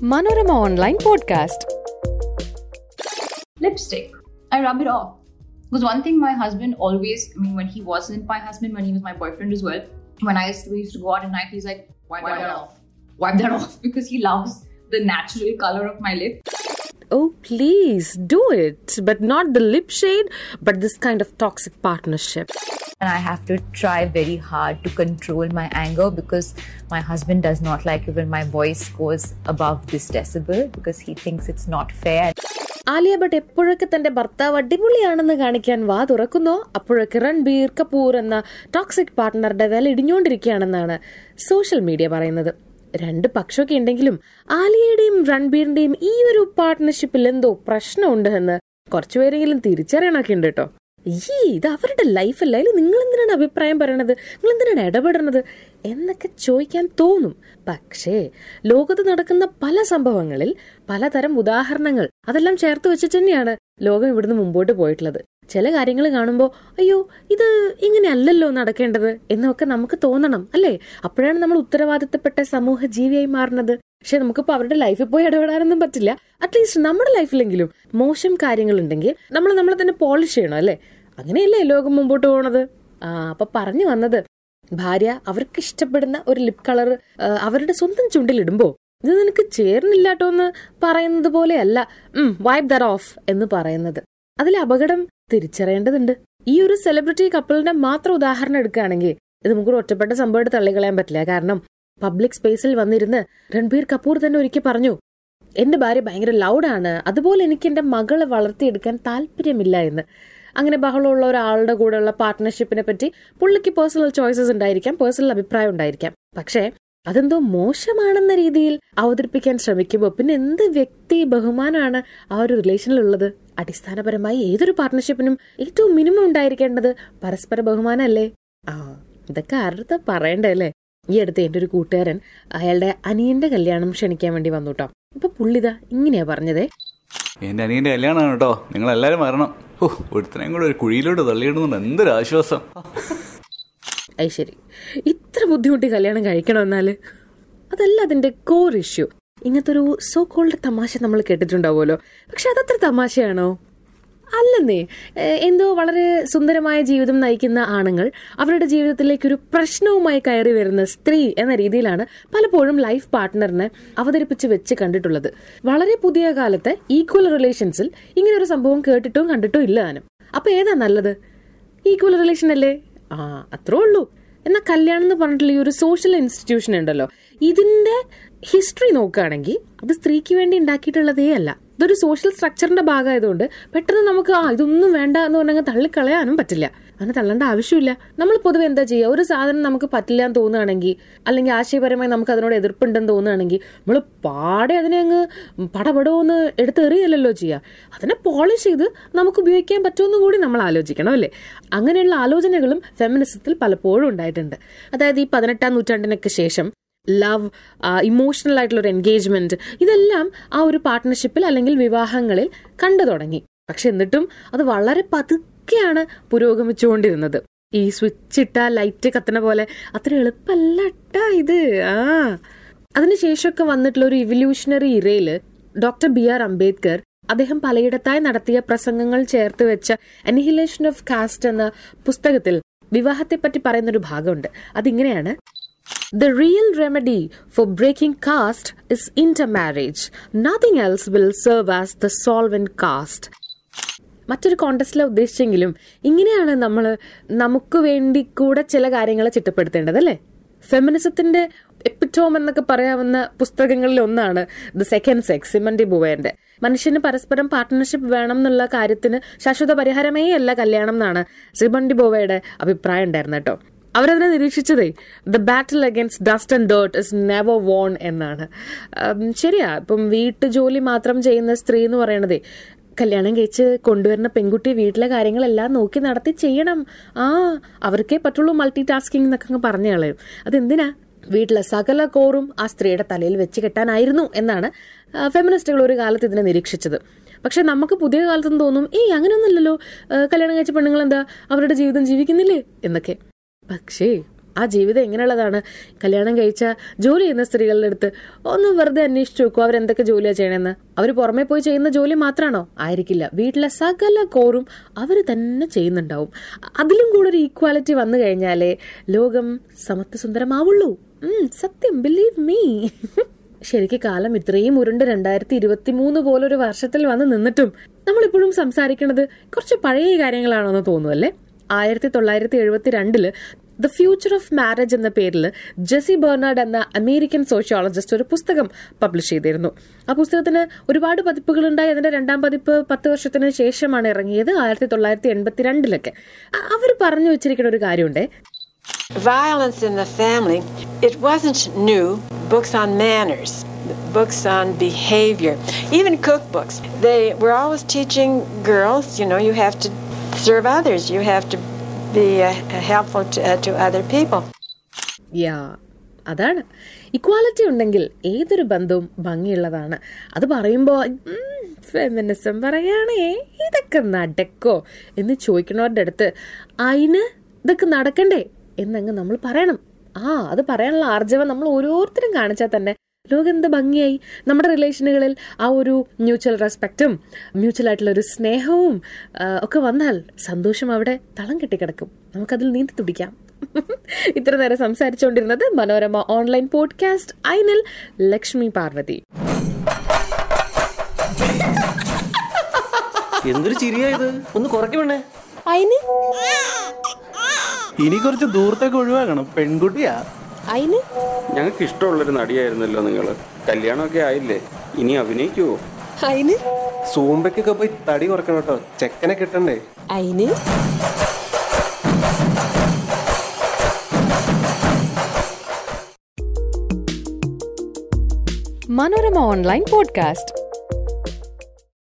Manorama Online Podcast. Lipstick. I rub it off. Because one thing my husband always, I mean, when he wasn't my husband, when he was my boyfriend as well, when I used to, we used to go out at night, he's like, wipe, wipe that off. off. Wipe that off because he loves the natural color of my lip. Oh, please do it. But not the lip shade, but this kind of toxic partnership. and I have to try very hard to control my anger because my husband does not like it when my voice goes above this decibel because he thinks it's not fair. Alia Bhatt എപ്പോഴൊക്കെ തന്റെ ഭർത്താവ് അടിപൊളിയാണെന്ന് കാണിക്കാൻ വാ തുറക്കുന്നോ അപ്പോഴൊക്കെ രൺബീർ കപൂർ എന്ന toxic പാർട്ട്ണറുടെ വില ഇടിഞ്ഞുകൊണ്ടിരിക്കുകയാണെന്നാണ് social media പറയുന്നത് രണ്ട് പക്ഷമൊക്കെ ഉണ്ടെങ്കിലും ആലിയയുടെയും രൺബീറിന്റെയും ഈ ഒരു പാർട്ട്ണർഷിപ്പിൽ എന്തോ പ്രശ്നമുണ്ട് എന്ന് കുറച്ചുപേരെങ്കിലും തിരിച്ചറിയണമൊക്കെ ഉണ്ട് കേട്ടോ. ഈ ഇത് അവരുടെ ലൈഫല്ല അതിൽ നിങ്ങൾ എന്തിനാണ് അഭിപ്രായം പറയണത്? നിങ്ങൾ എന്തിനാണ് ഇടപെടണത്? എന്നൊക്കെ ചോദിക്കാൻ തോന്നും. പക്ഷേ ലോകത്ത് നടക്കുന്ന പല സംഭവങ്ങളിൽ പലതരം ഉദാഹരണങ്ങൾ അതെല്ലാം ചേർത്ത് വെച്ചിട്ട് തന്നെയാണ് ലോകം ഇവിടുന്ന് മുമ്പോട്ട് പോയിട്ടുള്ളത്. ചില കാര്യങ്ങൾ കാണുമ്പോൾ അയ്യോ ഇത് ഇങ്ങനെയല്ലല്ലോ നടക്കേണ്ടത് എന്നൊക്കെ നമുക്ക് തോന്നണം അല്ലേ? അപ്പോഴാണ് നമ്മൾ ഉത്തരവാദിത്തപ്പെട്ട സമൂഹ ജീവിയായി മാറുന്നത്. പക്ഷെ നമുക്കിപ്പോ അവരുടെ ലൈഫിൽ പോയി ഇടപെടാനൊന്നും പറ്റില്ല. അറ്റ്ലീസ്റ്റ് നമ്മുടെ ലൈഫിലെങ്കിലും മോശം കാര്യങ്ങൾ ഉണ്ടെങ്കിൽ നമ്മൾ നമ്മളെ തന്നെ പോളിഷ് ചെയ്യണം അല്ലേ? അങ്ങനെയല്ലേ ലോകം മുമ്പോട്ട് പോണത്? ആ അപ്പൊ പറഞ്ഞു വന്നത് ഭാര്യ അവർക്ക് ഇഷ്ടപ്പെടുന്ന ഒരു ലിപ് കളർ അവരുടെ സ്വന്തം ചുണ്ടിലിടുമ്പോ ഇത് നിനക്ക് ചേർന്നില്ലാട്ടോ എന്ന് പറയുന്നത് പോലെയല്ല. ഉം വൈബ് ദർ ഓഫ് എന്ന് പറയുന്നത്. അതിലെ അപകടം തിരിച്ചറിയേണ്ടതുണ്ട്. ഈ ഒരു സെലിബ്രിറ്റി കപ്പിളിന്റെ മാത്രം ഉദാഹരണം എടുക്കുകയാണെങ്കിൽ ഇത് നമുക്ക് ഒറ്റപ്പെട്ട സംഭവമായിട്ട് തള്ളിക്കളയാൻ പറ്റില്ല. കാരണം പബ്ലിക് സ്പേസിൽ വന്നിരുന്ന് രൺബീർ കപൂർ തന്നെ ഒരിക്കൽ പറഞ്ഞു എന്റെ ഭാര്യ ഭയങ്കര ലൗഡാണ് അതുപോലെ എനിക്ക് എന്റെ മകളെ വളർത്തിയെടുക്കാൻ താല്പര്യമില്ല എന്ന്. അങ്ങനെ ബഹളമുള്ള ഒരാളുടെ കൂടെയുള്ള പാർട്ട്ണർഷിപ്പിനെ പറ്റി പുള്ളിക്ക് പേഴ്സണൽ ചോയ്സസ് ഉണ്ടായിരിക്കാം പേഴ്സണൽ അഭിപ്രായം ഉണ്ടായിരിക്കാം. പക്ഷേ അതെന്തോ മോശമാണെന്ന രീതിയിൽ അവതരിപ്പിക്കാൻ ശ്രമിക്കുമ്പോൾ പിന്നെ എന്ത് വ്യക്തി ബഹുമാനമാണ് ആ ഒരു റിലേഷനിലുള്ളത്? അടിസ്ഥാനപരമായി ഏതൊരു പാർട്ട്ണർഷിപ്പിനും ഏറ്റവും മിനിമം ഉണ്ടായിരിക്കേണ്ടത് പരസ്പര ബഹുമാനമല്ലേ ആ ഇതൊക്കെ ആരുടെ പറയണ്ടേ അല്ലേ? ഈ അടുത്ത് എന്റെ ഒരു കൂട്ടുകാരൻ അയാളുടെ അനിയന്റെ കല്യാണം ക്ഷണിക്കാൻ വേണ്ടി വന്നു കേട്ടോ ഇപ്പൊ പുള്ളിതാ ഇങ്ങനെയാ പറഞ്ഞതേ. എന്റെ അനിയന്റെ കല്യാണമാണ് കേട്ടോ നിങ്ങളെല്ലാരും വരണം. ഓ ഒരുത്തനെയും കൂടെ ഒരു കുഴിയിലോട്ട് തള്ളിയിടുന്നുണ്ട്. എന്തൊരു ആശ്വാസം ശരി ഇത്ര ബുദ്ധിമുട്ടി കല്യാണം കഴിക്കണമെന്നാൽ അതല്ല അതിന്റെ കോർ ഇഷ്യൂ ഇങ്ങനത്തെ ഒരു സോ കോൾഡ് തമാശ നമ്മൾ കേട്ടിട്ടുണ്ടാവുമല്ലോ. പക്ഷെ അതത്ര തമാശയാണോ? അല്ലെന്നേ. എന്തോ വളരെ സുന്ദരമായ ജീവിതം നയിക്കുന്ന ആണുങ്ങൾ അവരുടെ ജീവിതത്തിലേക്ക് ഒരു പ്രശ്നവുമായി കയറി വരുന്ന സ്ത്രീ എന്ന രീതിയിലാണ് പലപ്പോഴും ലൈഫ് പാർട്ട്ണറിനെ അവതരിപ്പിച്ച് വെച്ച് കണ്ടിട്ടുള്ളത്. വളരെ പുതിയ കാലത്തെ ഈക്വൽ റിലേഷൻസിൽ ഇങ്ങനെ ഒരു സംഭവം കേട്ടിട്ടും കണ്ടിട്ടും ഇല്ല താനും അപ്പൊ ഏതാ നല്ലത്? ഈക്വൽ റിലേഷൻ അല്ലേ? ആ അത്രേ ഉള്ളൂ. എന്നാൽ കല്യാണം എന്ന് പറഞ്ഞിട്ടുള്ള ഈ ഒരു സോഷ്യൽ ഇൻസ്റ്റിറ്റ്യൂഷൻ ഉണ്ടല്ലോ. ഇതിന്റെ ഹിസ്റ്ററി നോക്കുകയാണെങ്കിൽ അത് സ്ത്രീക്ക് വേണ്ടി ഉണ്ടാക്കിയിട്ടുള്ളതേ അല്ല. ഇതൊരു സോഷ്യൽ സ്ട്രക്ചറിന്റെ ഭാഗമായതുകൊണ്ട് പെട്ടെന്ന് നമുക്ക് ആ ഇതൊന്നും വേണ്ട എന്ന് പറഞ്ഞാൽ തള്ളിക്കളയാനും പറ്റില്ല. അങ്ങനെ തള്ളേണ്ട ആവശ്യമില്ല. നമ്മൾ പൊതുവെ എന്താ ചെയ്യുക? ഒരു സാധനം നമുക്ക് പറ്റില്ല എന്ന് തോന്നുകയാണെങ്കിൽ അല്ലെങ്കിൽ ആശയപരമായി നമുക്ക് അതിനോട് എതിർപ്പുണ്ടെന്ന് തോന്നുകയാണെങ്കിൽ നമ്മൾ പാടെ അതിനെ അങ്ങ് പടപടോന്ന് എടുത്തെറിയല്ലോ ചെയ്യുക. അതിനെ പോളിഷ് ചെയ്ത് നമുക്ക് ഉപയോഗിക്കാൻ പറ്റുമെന്നും കൂടി നമ്മൾ ആലോചിക്കണം അല്ലേ? അങ്ങനെയുള്ള ആലോചനകളും ഫെമിനിസത്തിൽ പലപ്പോഴും ഉണ്ടായിട്ടുണ്ട്. അതായത് ഈ പതിനെട്ടാം നൂറ്റാണ്ടിനൊക്കെ ശേഷം ലവ് ഇമോഷണൽ ആയിട്ടുള്ള ഒരു എൻഗേജ്മെന്റ് ഇതെല്ലാം ആ ഒരു പാർട്ട്ണർഷിപ്പിൽ അല്ലെങ്കിൽ വിവാഹങ്ങളിൽ കണ്ടു തുടങ്ങി. പക്ഷെ എന്നിട്ടും അത് വളരെ പതുക്കെയാണ് പുരോഗമിച്ചുകൊണ്ടിരുന്നത്. ഈ സ്വിച്ച് ഇട്ട ലൈറ്റ് കത്തണ പോലെ അത്ര എളുപ്പമല്ല ഇട്ടാ ഇത്. ആ. അതിനുശേഷമൊക്കെ വന്നിട്ടുള്ള ഒരു ഇവല്യൂഷണറി ഇറയിൽ ഡോക്ടർ ബി ആർ അംബേദ്കർ അദ്ദേഹം പലയിടത്തായി നടത്തിയ പ്രസംഗങ്ങൾ ചേർത്ത് വെച്ച അനിഹിലേഷൻ ഓഫ് കാസ്റ്റ് എന്ന പുസ്തകത്തിൽ വിവാഹത്തെപ്പറ്റി പറയുന്ന ഒരു ഭാഗമുണ്ട്. അതിങ്ങനെയാണ് The real remedy for breaking caste is intermarriage. Nothing else will serve as the solvent caste. മറ്റൊരു കോണ്ടസ്റ്റിലെ ഉദ്ദേശിച്ചെങ്കിലും ഇങ്ങനെയാണ് നമ്മൾ നമുക്ക് വേണ്ടി കൂടെ ചില കാര്യങ്ങളെ ചിട്ടപ്പെടുത്തേണ്ടത് അല്ലേ ഫെമിനിസത്തിന്റെ എപ്പിറ്റോം എന്നൊക്കെ പറയാവുന്ന പുസ്തകങ്ങളിൽ ഒന്നാണ് the second sex Simone de ബുവേന്റെ മനുഷ്യന് പരസ്പരം പാർട്ട്ണർഷിപ്പ് വേണം എന്നുള്ള കാര്യത്തിന് ശാശ്വത പരിഹാരമേ അല്ല കല്യാണം എന്നാണ് സിമന്റി ബോവയുടെ അഭിപ്രായം ഉണ്ടായിരുന്നു കേട്ടോ അവരതിനെ നിരീക്ഷിച്ചതേ the battle against dust and dirt is never won എന്നാണ്. ശരിയാ. ഇപ്പം വീട്ടു ജോലി മാത്രം ചെയ്യുന്ന സ്ത്രീ എന്ന് പറയണതേ കല്യാണം കഴിച്ച് കൊണ്ടുവരുന്ന പെൺകുട്ടി വീട്ടിലെ കാര്യങ്ങളെല്ലാം നോക്കി നടത്തി ചെയ്യണം. ആ അവർക്കേ പറ്റുള്ളൂ മൾട്ടി ടാസ്കിങ് എന്നൊക്കെ അങ്ങ് പറഞ്ഞു കളയും അതെന്തിനാ? വീട്ടിലെ സകല കോറും ആ സ്ത്രീയുടെ തലയിൽ വെച്ച് കെട്ടാനായിരുന്നു എന്നാണ് ഫെമിനിസ്റ്റുകൾ ഒരു കാലത്ത് ഇതിനെ നിരീക്ഷിച്ചത്. പക്ഷെ നമുക്ക് പുതിയ കാലത്തുനിന്ന് തോന്നും ഏയ് അങ്ങനെയൊന്നുമില്ലല്ലോ. കല്യാണം കഴിച്ച പെണ്ണുങ്ങൾ എന്താ അവരുടെ ജീവിതം ജീവിക്കുന്നില്ലേ? എന്നൊക്കെ. പക്ഷേ ആ ജീവിതം എങ്ങനെയുള്ളതാണ്? കല്യാണം കഴിച്ച ജോലി ചെയ്യുന്ന സ്ത്രീകളുടെ അടുത്ത് ഒന്ന് വെറുതെ അന്വേഷിച്ചു നോക്കൂ അവരെന്തൊക്കെ ജോലിയാണ് ചെയ്യണമെന്ന് അവർ പുറമെ പോയി ചെയ്യുന്ന ജോലി മാത്രമാണോ? ആയിരിക്കില്ല. വീട്ടിലെ സകല കോറും അവർ തന്നെ ചെയ്യുന്നുണ്ടാവും. അതിലും കൂടെ ഒരു ഈക്വാലിറ്റി വന്നു കഴിഞ്ഞാലേ ലോകം സമത്വസുന്ദരമാവുള്ളൂ. സത്യം. ബിലീവ് മീ ശരിക്ക് കാലം ഇത്രയും ഉരുണ്ട് രണ്ടായിരത്തി ഇരുപത്തി മൂന്ന് പോലൊരു വർഷത്തിൽ വന്ന് നിന്നിട്ടും നമ്മളിപ്പോഴും സംസാരിക്കുന്നത് കുറച്ച് പഴയ കാര്യങ്ങളാണോ എന്ന് തോന്നുമല്ലേ ആയിരത്തി തൊള്ളായിരത്തി എഴുപത്തി രണ്ടിൽ ദ ഫ്യൂച്ചർ ഓഫ് മാരേജ് എന്ന പേരിൽ ജെസി ബെർണാഡ് എന്ന അമേരിക്കൻ സോഷ്യോളജിസ്റ്റ് ഒരു പുസ്തകം പബ്ലിഷ് ചെയ്തിരുന്നു ആ പുസ്തകത്തിന് ഒരുപാട് പതിപ്പുകളുണ്ടായി അതിന്റെ രണ്ടാം പതിപ്പ് പത്ത് വർഷത്തിന് ശേഷമാണ് ഇറങ്ങിയത് ആയിരത്തി തൊള്ളായിരത്തി എൺപത്തിരണ്ടിലൊക്കെ അവർ പറഞ്ഞു വെച്ചിരിക്കുന്ന ഒരു കാര്യമുണ്ട് Violence in the family, it wasn't new. Books on manners, books on behavior, even cookbooks. They were always teaching girls, you know, you have to serve others, you have to be uh, helpful to, uh, to other people. Yeah. അതാണ്. Equality ഉണ്ടെങ്കിൽ ഏതൊരു ബന്ധവും ഭംഗിയുള്ളതാണ്. അത് പറയുമ്പോൾ feminism പറയാണേ ഇതൊക്കെ നടക്കോ? എന്ന് ചോദിക്കണവരുടെ അടുത്ത് അതിന് ഇതൊക്കെ നടക്കണ്ടേ? എന്നങ്ങ് നമ്മൾ പറയണം. ആ അത് പറയാനുള്ള ആർജവം നമ്മൾ ഓരോരുത്തരും കാണിച്ചാൽ തന്നെ ലോകം എന്ത് ഭംഗിയായി. നമ്മുടെ റിലേഷനുകളിൽ ആ ഒരു മ്യൂച്വൽ റെസ്പെക്റ്റും മ്യൂച്വൽ ആയിട്ടുള്ള ഒരു സ്നേഹവും ഒക്കെ വന്നാൽ സന്തോഷം അവിടെ തളം കെട്ടിക്കിടക്കും. നമുക്കതിൽ നീന്തി തുടിക്കാം. ഇത്ര നേരം സംസാരിച്ചുകൊണ്ടിരുന്നത് മനോരമ ഓൺലൈൻ പോഡ്കാസ്റ്റ് ഐനൽ ലക്ഷ്മി പാർവതി. എന്തൊരു ചിരിയായത് ഒന്ന് കുറയ്ക്കണേ ഇനി കുറച്ച് ദൂരത്തേക്ക് ഒഴിവാക്കണം. പെൺകുട്ടിയാ. അയിന്? ഞങ്ങൾക്ക് ഇഷ്ടമുള്ളൊരു നടിയായിരുന്നല്ലോ നിങ്ങൾ കല്യാണമൊക്കെ ആയില്ലേ? ഇനി അഭിനയിക്കുവോ? അയിന്? സൂമ്പയ്ക്കൊക്കെ പോയി തടി കുറക്കണം കേട്ടോ. ചെക്കനെ കിട്ടണ്ടേ? അയിന്? Manorama online podcast.